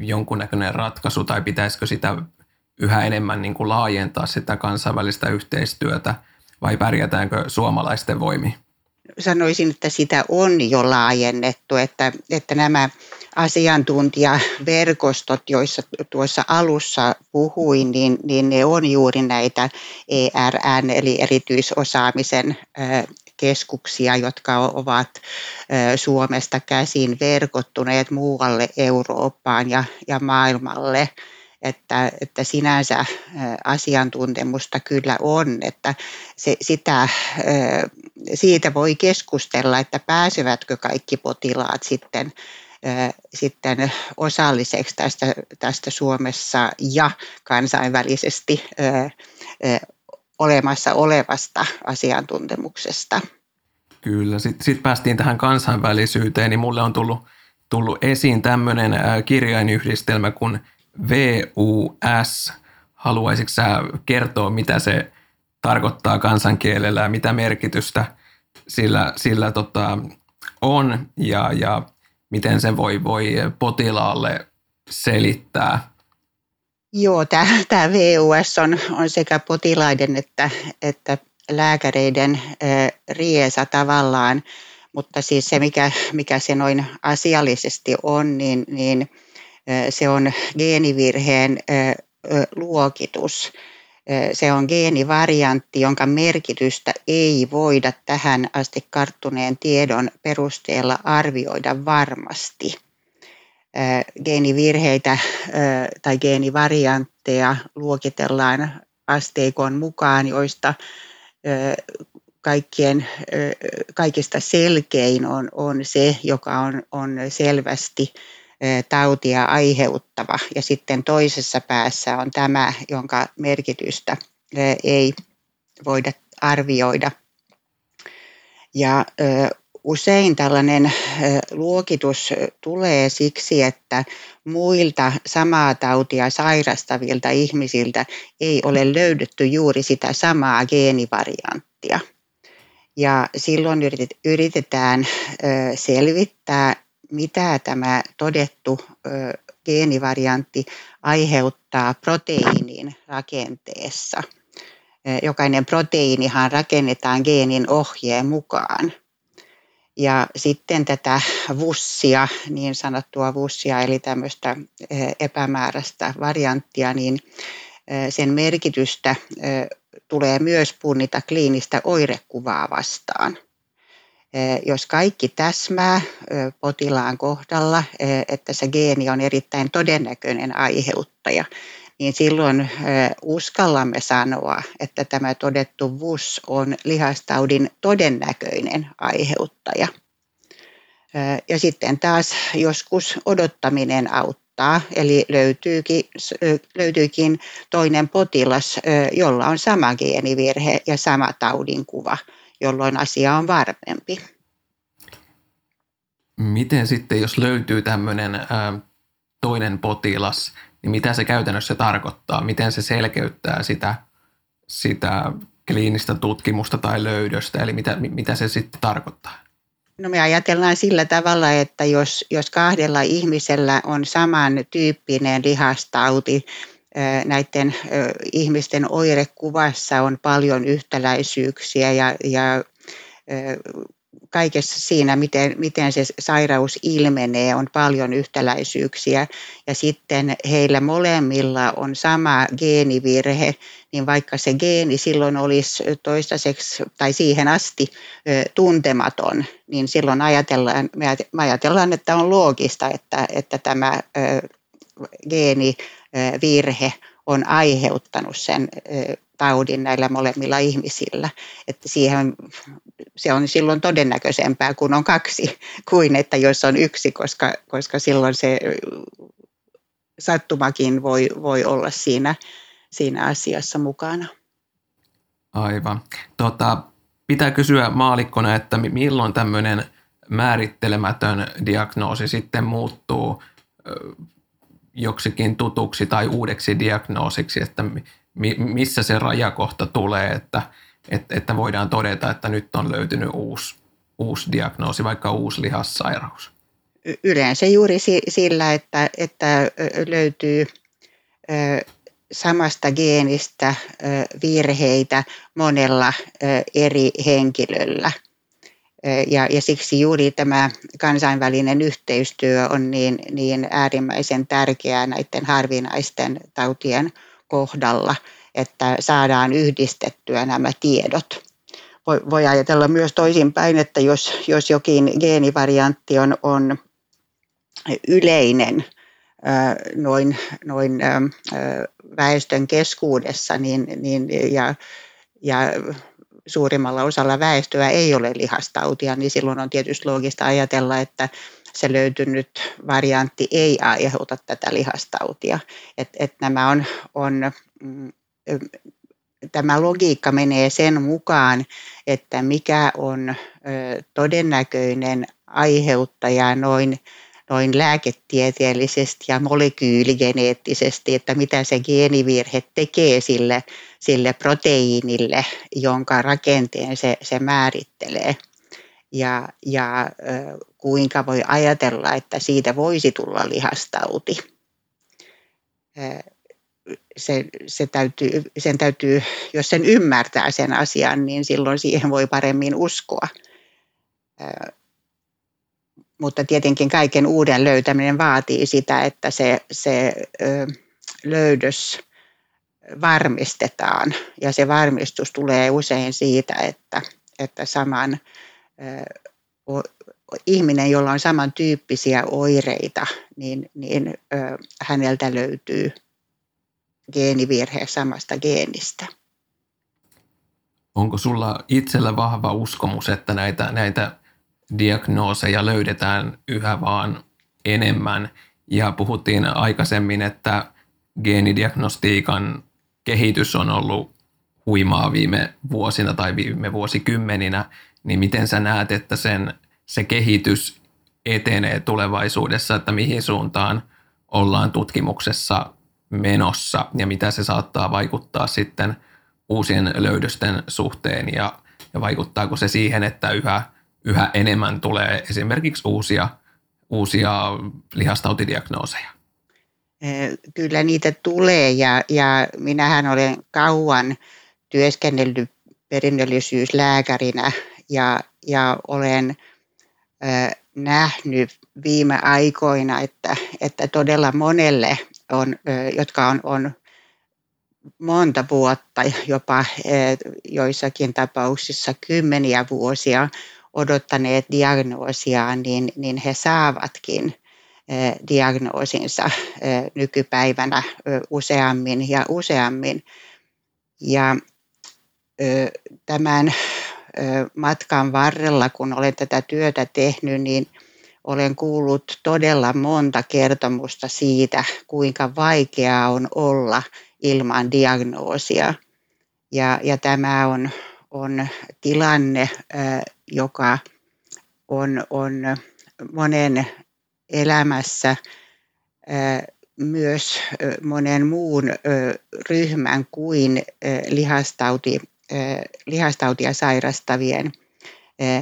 jonkunnäköinen ratkaisu tai pitäisikö sitä yhä enemmän niin kuin laajentaa sitä kansainvälistä yhteistyötä – vai pärjätäänkö suomalaisten voimi? Sanoisin, että sitä on jo laajennettu, että, että nämä asiantuntijaverkostot, joissa tuossa alussa puhuin, niin, niin ne on juuri näitä ERN eli erityisosaamisen keskuksia, jotka ovat Suomesta käsin verkottuneet muualle Eurooppaan ja, ja maailmalle. Että, että sinänsä asiantuntemusta kyllä on, että se, sitä, siitä voi keskustella, että pääsevätkö kaikki potilaat sitten, sitten osalliseksi tästä, tästä Suomessa ja kansainvälisesti olemassa olevasta asiantuntemuksesta. Kyllä, sitten sit päästiin tähän kansainvälisyyteen, niin mulle on tullut, tullut esiin tämmöinen kirjainyhdistelmä kuin – VUS. Haluaisitko sä kertoa, mitä se tarkoittaa kansankielellä ja mitä merkitystä sillä, sillä tota, on ja, ja miten se voi, voi potilaalle selittää? Joo, tämä VUS on, on sekä potilaiden että, että lääkäreiden riesa tavallaan, mutta siis se, mikä, mikä se noin asiallisesti on, niin, niin – se on geenivirheen luokitus. Se on geenivariantti, jonka merkitystä ei voida tähän asti karttuneen tiedon perusteella arvioida varmasti. Geenivirheitä tai geenivariantteja luokitellaan asteikon mukaan, joista kaikkien, kaikista selkein on, on se, joka on, on selvästi tautia aiheuttava. Ja sitten toisessa päässä on tämä, jonka merkitystä ei voida arvioida. Ja usein tällainen luokitus tulee siksi, että muilta samaa tautia sairastavilta ihmisiltä ei ole löydetty juuri sitä samaa geenivarianttia. Ja silloin yritetään selvittää, mitä tämä todettu geenivariantti aiheuttaa proteiinin rakenteessa. Jokainen proteiinihan rakennetaan geenin ohjeen mukaan. Ja sitten tätä vussia, niin sanottua vussia, eli tämmöistä epämääräistä varianttia, niin sen merkitystä tulee myös punnita kliinistä oirekuvaa vastaan. Jos kaikki täsmää potilaan kohdalla, että se geeni on erittäin todennäköinen aiheuttaja, niin silloin uskallamme sanoa, että tämä todettu VUS on lihastaudin todennäköinen aiheuttaja. Ja sitten taas joskus odottaminen auttaa, eli löytyykin, löytyykin toinen potilas, jolla on sama geenivirhe ja sama taudinkuva, jolloin asia on varmempi. Miten sitten, jos löytyy tämmöinen toinen potilas, niin mitä se käytännössä tarkoittaa? Miten se selkeyttää sitä, sitä kliinistä tutkimusta tai löydöstä? Eli mitä, mitä se sitten tarkoittaa? No me ajatellaan sillä tavalla, että jos, jos kahdella ihmisellä on samantyyppinen lihastauti, näiden ihmisten oirekuvassa on paljon yhtäläisyyksiä ja, ja kaikessa siinä, miten, miten se sairaus ilmenee, on paljon yhtäläisyyksiä. Ja sitten heillä molemmilla on sama geenivirhe, niin vaikka se geeni silloin olisi toistaiseksi tai siihen asti tuntematon, niin silloin ajatellaan, me ajatellaan, että on loogista, että, että tämä geenivirhe on aiheuttanut sen taudin näillä molemmilla ihmisillä. Että siihen, se on silloin todennäköisempää, kun on kaksi, kuin että jos on yksi, koska, koska silloin se sattumakin voi, voi olla siinä, siinä asiassa mukana. Aivan. Tota, pitää kysyä maalikkona, että milloin tämmöinen määrittelemätön diagnoosi sitten muuttuu joksikin tutuksi tai uudeksi diagnoosiksi, että missä se rajakohta tulee, että, että, että voidaan todeta, että nyt on löytynyt uusi, uusi diagnoosi, vaikka uusi lihassairaus? Yleensä juuri sillä, että, että löytyy samasta geenistä virheitä monella eri henkilöllä. Ja, ja siksi juuri tämä kansainvälinen yhteistyö on niin, niin äärimmäisen tärkeää näiden harvinaisten tautien kohdalla, että saadaan yhdistettyä nämä tiedot. Voi, voi ajatella myös toisinpäin, että jos, jos jokin geenivariantti on, on yleinen noin, noin väestön keskuudessa niin, niin, ja, ja suurimmalla osalla väestöä ei ole lihastautia, niin silloin on tietysti loogista ajatella, että se löytynyt variantti ei aiheuta tätä lihastautia. Et, et nämä on, on, mm, tämä logiikka menee sen mukaan, että mikä on todennäköinen aiheuttaja noin, noin lääketieteellisesti ja molekyyligeneettisesti, että mitä se geenivirhe tekee sille, sille proteiinille, jonka rakenteen se, se määrittelee ja, ja kuinka voi ajatella, että siitä voisi tulla lihastauti. Se, se täytyy, sen täytyy, jos sen ymmärtää sen asian, niin silloin siihen voi paremmin uskoa. Mutta tietenkin kaiken uuden löytäminen vaatii sitä, että se, se löydös varmistetaan. Ja se varmistus tulee usein siitä, että, että saman ihminen, jolla on samantyyppisiä oireita, niin, niin ö, häneltä löytyy geenivirhe samasta geenistä. Onko sulla itsellä vahva uskomus, että näitä, näitä diagnooseja löydetään yhä vaan enemmän? Ja puhuttiin aikaisemmin, että geenidiagnostiikan kehitys on ollut huimaa viime vuosina tai viime vuosikymmeninä, niin miten sä näet, että sen, se kehitys etenee tulevaisuudessa, että mihin suuntaan ollaan tutkimuksessa menossa ja mitä se saattaa vaikuttaa sitten uusien löydösten suhteen ja, ja vaikuttaako se siihen, että yhä, yhä enemmän tulee esimerkiksi uusia uusia lihastautidiagnooseja? Kyllä niitä tulee ja, ja minähän olen kauan työskennellyt perinnöllisyyslääkärinä ja, ja olen nähnyt viime aikoina, että, että todella monelle, on, jotka on, on monta vuotta, jopa joissakin tapauksissa kymmeniä vuosia odottaneet diagnoosia, niin, niin he saavatkin diagnoosinsa nykypäivänä useammin ja useammin. Ja tämän matkan varrella, kun olen tätä työtä tehnyt, niin olen kuullut todella monta kertomusta siitä, kuinka vaikeaa on olla ilman diagnoosia. Ja, ja tämä on, on tilanne, joka on, on monen elämässä myös monen muun ryhmän kuin lihastauti lihastautia sairastavien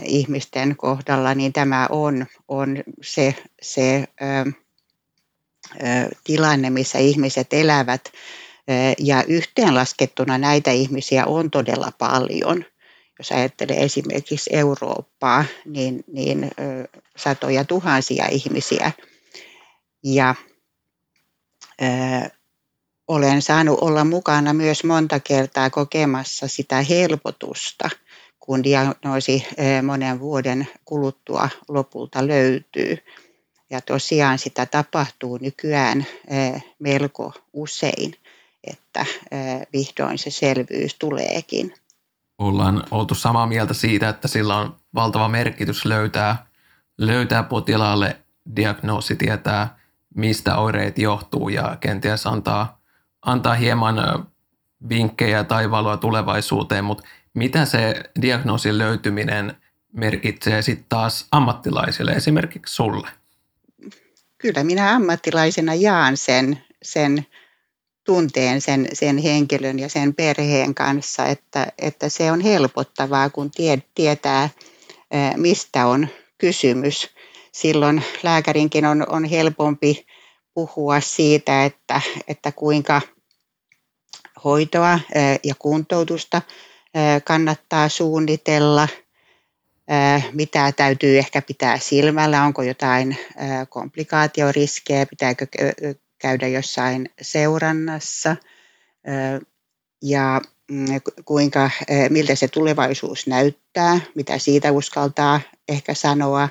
ihmisten kohdalla, niin tämä on, on se, se ö, ö, tilanne, missä ihmiset elävät. Ja yhteenlaskettuna näitä ihmisiä on todella paljon. Jos ajattelee esimerkiksi Eurooppaa, niin, niin ö, satoja tuhansia ihmisiä. Ja olen saanut olla mukana myös monta kertaa kokemassa sitä helpotusta, kun diagnoosi monen vuoden kuluttua lopulta löytyy. Ja tosiaan sitä tapahtuu nykyään melko usein, että vihdoin se selvyys tuleekin. Ollaan oltu samaa mieltä siitä, että sillä on valtava merkitys löytää, löytää potilaalle diagnoosi, tietää mistä oireet johtuu ja kenties antaa antaa hieman vinkkejä tai valoa tulevaisuuteen, mutta mitä se diagnoosin löytyminen merkitsee sitten taas ammattilaisille, esimerkiksi sulle? Kyllä minä ammattilaisena jaan sen, sen tunteen sen, sen henkilön ja sen perheen kanssa, että, että se on helpottavaa, kun tie, tietää, mistä on kysymys. Silloin lääkärinkin on, on helpompi puhua siitä, että, että kuinka – hoitoa ja kuntoutusta kannattaa suunnitella, mitä täytyy ehkä pitää silmällä, onko jotain komplikaatioriskejä, pitääkö käydä jossain seurannassa. Ja mm, kuinka, miltä se tulevaisuus näyttää, mitä siitä uskaltaa ehkä sanoa.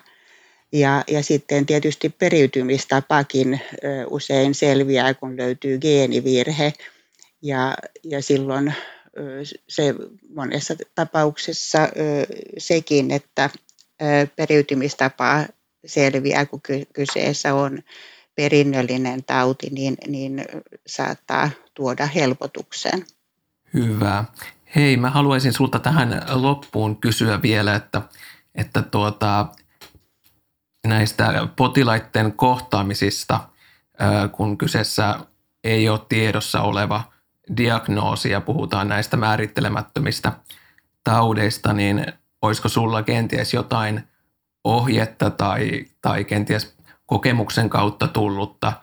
Ja, ja sitten tietysti periytymistapakin usein selviää, kun löytyy geenivirhe, ja, ja silloin se monessa tapauksessa sekin, että periytymistapa selviää, kun kyseessä on perinnöllinen tauti, niin, niin saattaa tuoda helpotuksen. Hyvä. Hei, mä haluaisin sulta tähän loppuun kysyä vielä, että, että tuota, näistä potilaiden kohtaamisista, kun kyseessä ei ole tiedossa oleva diagnoosia, puhutaan näistä määrittelemättömistä taudeista, niin olisiko sulla kenties jotain ohjetta tai, tai kenties kokemuksen kautta tullutta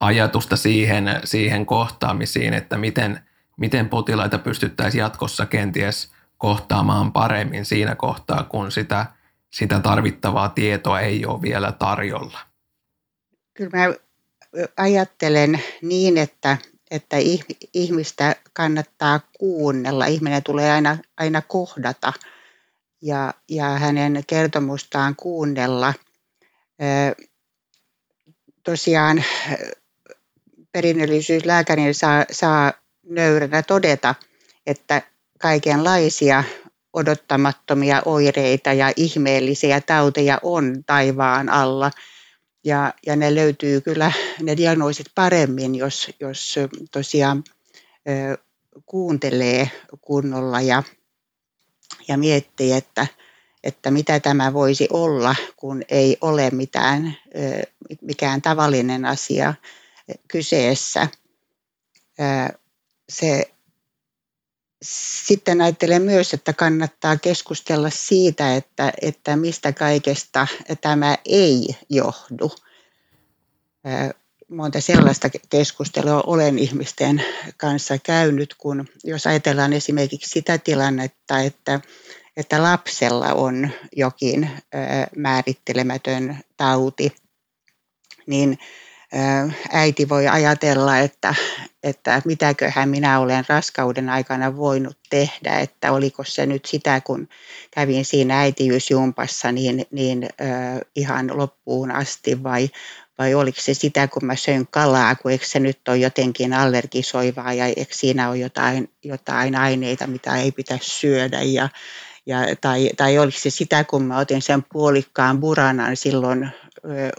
ajatusta siihen, siihen kohtaamisiin, että miten, miten potilaita pystyttäisiin jatkossa kenties kohtaamaan paremmin siinä kohtaa, kun sitä, sitä tarvittavaa tietoa ei ole vielä tarjolla? Kyllä mä ajattelen niin, että että ihmistä kannattaa kuunnella. Ihminen tulee aina, aina kohdata ja, ja hänen kertomustaan kuunnella. Tosiaan perinnöllisyyslääkärin saa, saa nöyränä todeta, että kaikenlaisia odottamattomia oireita ja ihmeellisiä tauteja on taivaan alla – ja, ja ne löytyy kyllä ne diagnoosit paremmin, jos, jos tosiaan ö, kuuntelee kunnolla ja, ja miettii, että, että mitä tämä voisi olla, kun ei ole mitään, ö, mikään tavallinen asia kyseessä. Ö, se sitten ajattelen myös, että kannattaa keskustella siitä, että, että mistä kaikesta tämä ei johdu. Monta sellaista keskustelua olen ihmisten kanssa käynyt, kun jos ajatellaan esimerkiksi sitä tilannetta, että, että lapsella on jokin määrittelemätön tauti, niin äiti voi ajatella, että, että mitäköhän minä olen raskauden aikana voinut tehdä, että oliko se nyt sitä, kun kävin siinä äitiysjumpassa niin, niin äh, ihan loppuun asti vai, vai oliko se sitä, kun mä söin kalaa, kun eikö se nyt ole jotenkin allergisoivaa ja eikö siinä ole jotain, jotain aineita, mitä ei pitäisi syödä ja, ja, tai, tai oliko se sitä, kun mä otin sen puolikkaan buranan silloin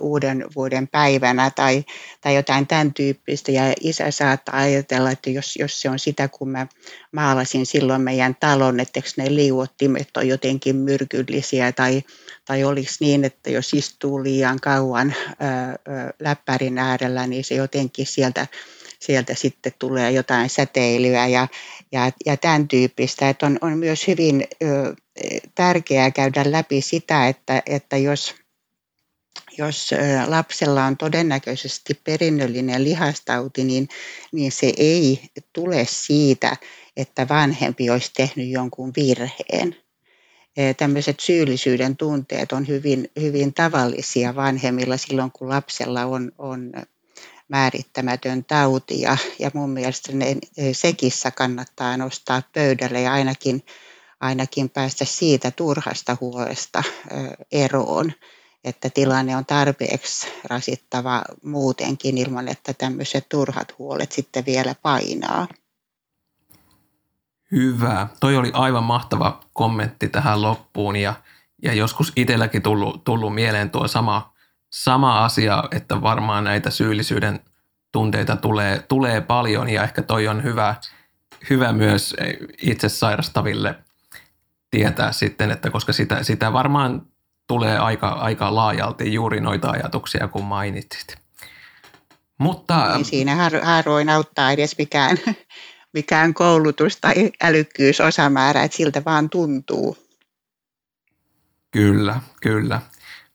uuden vuoden päivänä tai, tai jotain tämän tyyppistä. Ja isä saattaa ajatella, että jos, jos se on sitä, kun mä maalasin silloin meidän talon, että ne liuottimet on jotenkin myrkyllisiä tai, tai olisi niin, että jos istuu liian kauan ää, läppärin äärellä, niin se jotenkin sieltä sieltä sitten tulee jotain säteilyä ja, ja, ja tämän tyyppistä. Että on, on myös hyvin ö, tärkeää käydä läpi sitä, että, että jos – jos lapsella on todennäköisesti perinnöllinen lihastauti, niin, niin se ei tule siitä, että vanhempi olisi tehnyt jonkun virheen. Tämmöiset syyllisyyden tunteet on hyvin, hyvin tavallisia vanhemmilla silloin, kun lapsella on, on määrittämätön tauti. Ja, ja mun mielestä ne, sekissä kannattaa nostaa pöydälle ja ainakin, ainakin päästä siitä turhasta huolesta eroon että tilanne on tarpeeksi rasittava muutenkin ilman, että tämmöiset turhat huolet sitten vielä painaa. Hyvä. Toi oli aivan mahtava kommentti tähän loppuun ja, ja joskus itselläkin tullut, tullut mieleen tuo sama, sama asia, että varmaan näitä syyllisyyden tunteita tulee, tulee paljon ja ehkä toi on hyvä, hyvä myös itse sairastaville tietää sitten, että koska sitä, sitä varmaan tulee aika, aika laajalti juuri noita ajatuksia, kun mainitsit. Mutta, niin siinä harvoin auttaa edes mikään, mikään koulutus tai älykkyysosamäärä, että siltä vaan tuntuu. Kyllä, kyllä.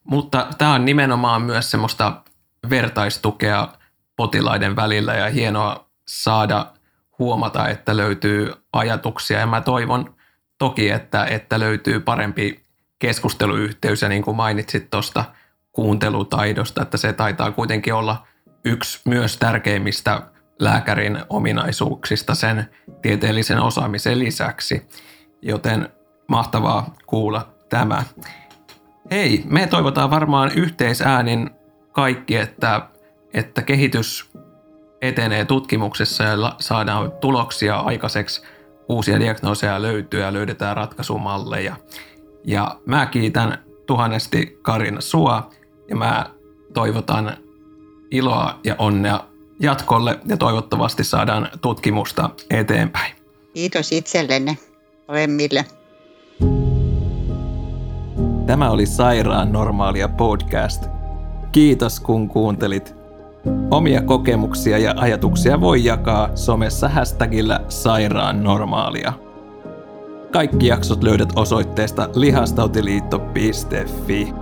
Mutta tämä on nimenomaan myös semmoista vertaistukea potilaiden välillä ja hienoa saada huomata, että löytyy ajatuksia. Ja mä toivon toki, että, että löytyy parempi keskusteluyhteys ja niin kuin mainitsit tuosta kuuntelutaidosta, että se taitaa kuitenkin olla yksi myös tärkeimmistä lääkärin ominaisuuksista sen tieteellisen osaamisen lisäksi. Joten mahtavaa kuulla tämä. Hei, me toivotaan varmaan yhteisäänin kaikki, että, että kehitys etenee tutkimuksessa ja saadaan tuloksia aikaiseksi, uusia diagnooseja löytyy ja löydetään ratkaisumalleja. Ja mä kiitän tuhannesti Karina sua ja mä toivotan iloa ja onnea jatkolle ja toivottavasti saadaan tutkimusta eteenpäin. Kiitos itsellenne, molemmille. Tämä oli Sairaan normaalia podcast. Kiitos kun kuuntelit. Omia kokemuksia ja ajatuksia voi jakaa somessa hashtagillä sairaan normaalia. Kaikki jaksot löydät osoitteesta lihastautiliitto.fi.